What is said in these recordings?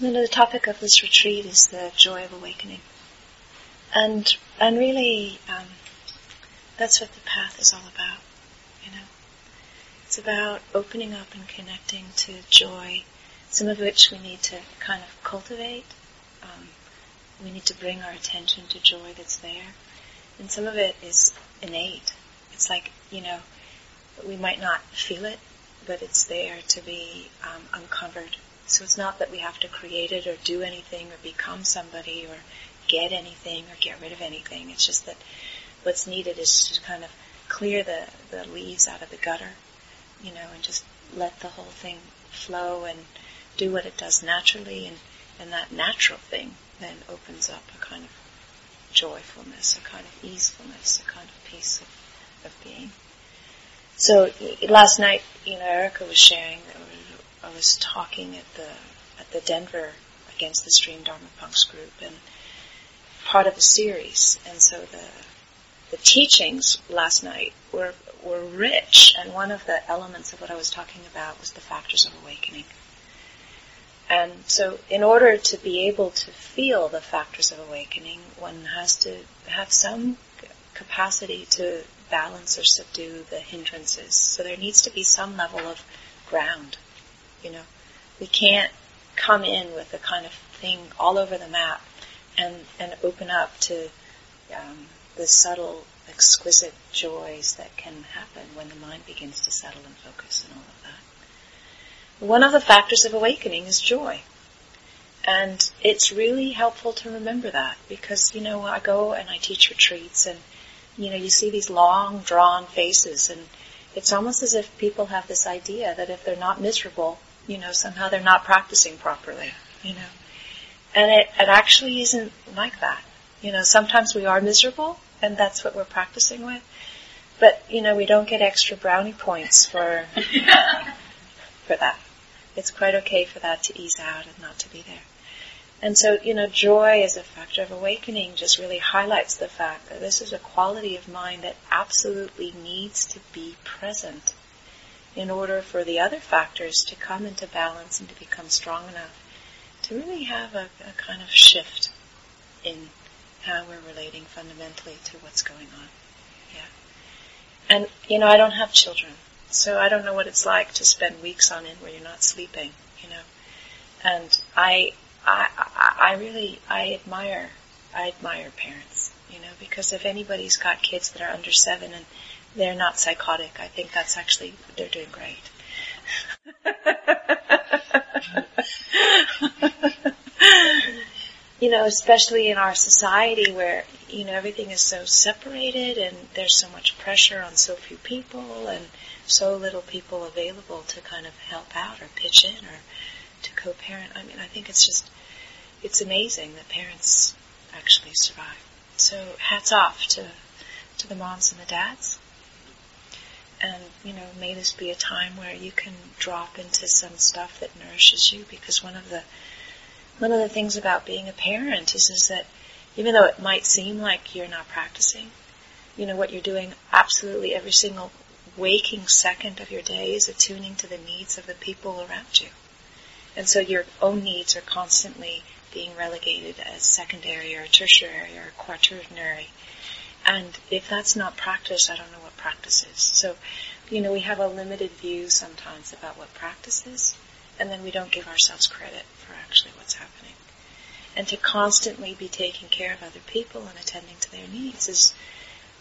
You know, the topic of this retreat is the joy of awakening. And, and really, um, that's what the path is all about, you know. It's about opening up and connecting to joy, some of which we need to kind of cultivate. Um, we need to bring our attention to joy that's there. And some of it is innate. It's like, you know, we might not feel it, but it's there to be um, uncovered. So it's not that we have to create it or do anything or become somebody or get anything or get rid of anything. It's just that what's needed is to kind of clear the, the leaves out of the gutter, you know, and just let the whole thing flow and do what it does naturally and, and that natural thing then opens up a kind of joyfulness, a kind of easefulness, a kind of peace of, of being. So last night, you know, Erica was sharing. I was talking at the at the Denver against the Stream Dharma Punks group, and part of a series. And so the the teachings last night were were rich, and one of the elements of what I was talking about was the factors of awakening. And so, in order to be able to feel the factors of awakening, one has to have some capacity to balance or subdue the hindrances. So there needs to be some level of ground. You know, we can't come in with a kind of thing all over the map and, and open up to um, the subtle, exquisite joys that can happen when the mind begins to settle and focus and all of that. One of the factors of awakening is joy. And it's really helpful to remember that because, you know, I go and I teach retreats and you know, you see these long, drawn faces, and it's almost as if people have this idea that if they're not miserable, you know, somehow they're not practicing properly, you know. And it, it actually isn't like that. You know, sometimes we are miserable, and that's what we're practicing with. But, you know, we don't get extra brownie points for, for that. It's quite okay for that to ease out and not to be there. And so, you know, joy as a factor of awakening just really highlights the fact that this is a quality of mind that absolutely needs to be present in order for the other factors to come into balance and to become strong enough to really have a, a kind of shift in how we're relating fundamentally to what's going on. Yeah. And, you know, I don't have children, so I don't know what it's like to spend weeks on end where you're not sleeping, you know. And I, I, I, I really, I admire, I admire parents, you know, because if anybody's got kids that are under seven and they're not psychotic, I think that's actually, they're doing great. you know, especially in our society where, you know, everything is so separated and there's so much pressure on so few people and so little people available to kind of help out or pitch in or to co-parent. I mean, I think it's just, it's amazing that parents actually survive. So hats off to, to the moms and the dads. And, you know, may this be a time where you can drop into some stuff that nourishes you because one of the, one of the things about being a parent is, is that even though it might seem like you're not practicing, you know, what you're doing absolutely every single waking second of your day is attuning to the needs of the people around you. And so your own needs are constantly being relegated as secondary or tertiary or quaternary. And if that's not practice, I don't know what practice is. So, you know, we have a limited view sometimes about what practice is, and then we don't give ourselves credit for actually what's happening. And to constantly be taking care of other people and attending to their needs is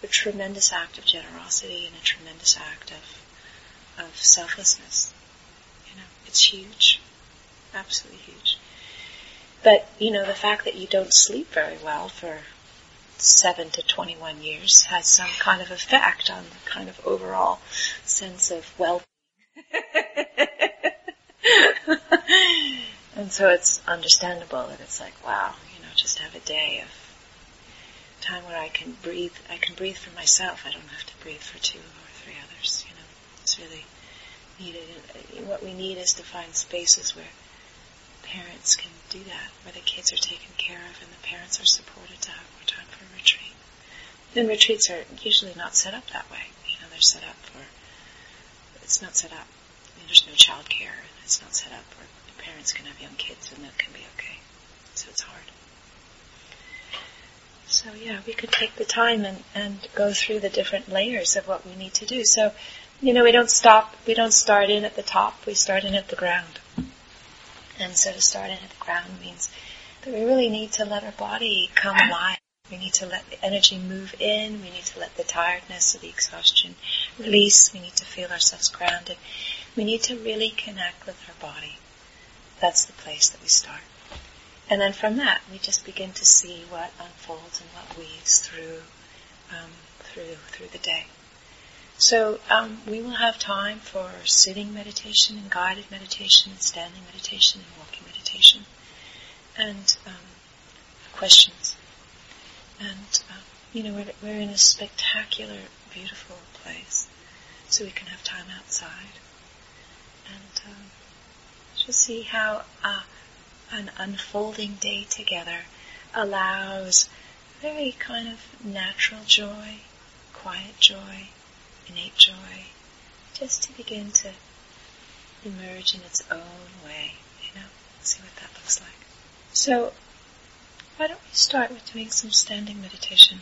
a tremendous act of generosity and a tremendous act of, of selflessness. You know, it's huge absolutely huge. But, you know, the fact that you don't sleep very well for 7 to 21 years has some kind of effect on the kind of overall sense of well-being. and so it's understandable that it's like, wow, you know, just have a day of time where I can breathe, I can breathe for myself. I don't have to breathe for two or three others, you know. It's really needed. What we need is to find spaces where parents can do that, where the kids are taken care of and the parents are supported to have more time for retreat. Then retreats are usually not set up that way. You know, they're set up for, it's not set up, there's no child care, and it's not set up where parents can have young kids and that can be okay. So it's hard. So yeah, we could take the time and, and go through the different layers of what we need to do. So, you know, we don't stop, we don't start in at the top, we start in at the ground. And so to start in at the ground means that we really need to let our body come alive. We need to let the energy move in. We need to let the tiredness or the exhaustion release. We need to feel ourselves grounded. We need to really connect with our body. That's the place that we start. And then from that, we just begin to see what unfolds and what weaves through, um, through, through the day. So um, we will have time for sitting meditation and guided meditation and standing meditation and walking meditation and um, questions. And uh, you know we're, we're in a spectacular, beautiful place, so we can have time outside and um, just see how. Uh, an unfolding day together allows very kind of natural joy, quiet joy, innate joy, just to begin to emerge in its own way, you know, see what that looks like. So, why don't we start with doing some standing meditation?